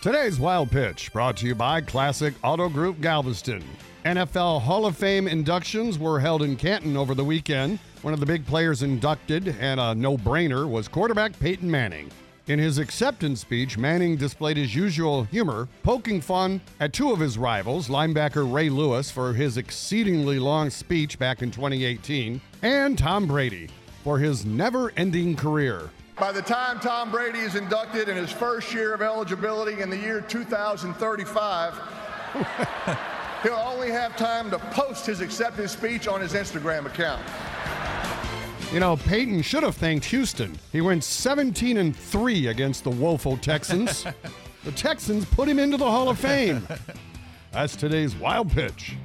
Today's Wild Pitch brought to you by Classic Auto Group Galveston. NFL Hall of Fame inductions were held in Canton over the weekend. One of the big players inducted, and a no brainer, was quarterback Peyton Manning. In his acceptance speech, Manning displayed his usual humor, poking fun at two of his rivals, linebacker Ray Lewis for his exceedingly long speech back in 2018, and Tom Brady for his never ending career. By the time Tom Brady is inducted in his first year of eligibility in the year 2035, he'll only have time to post his acceptance speech on his Instagram account. You know, Peyton should have thanked Houston. He went 17 and 3 against the woeful Texans. the Texans put him into the Hall of Fame. That's today's wild pitch.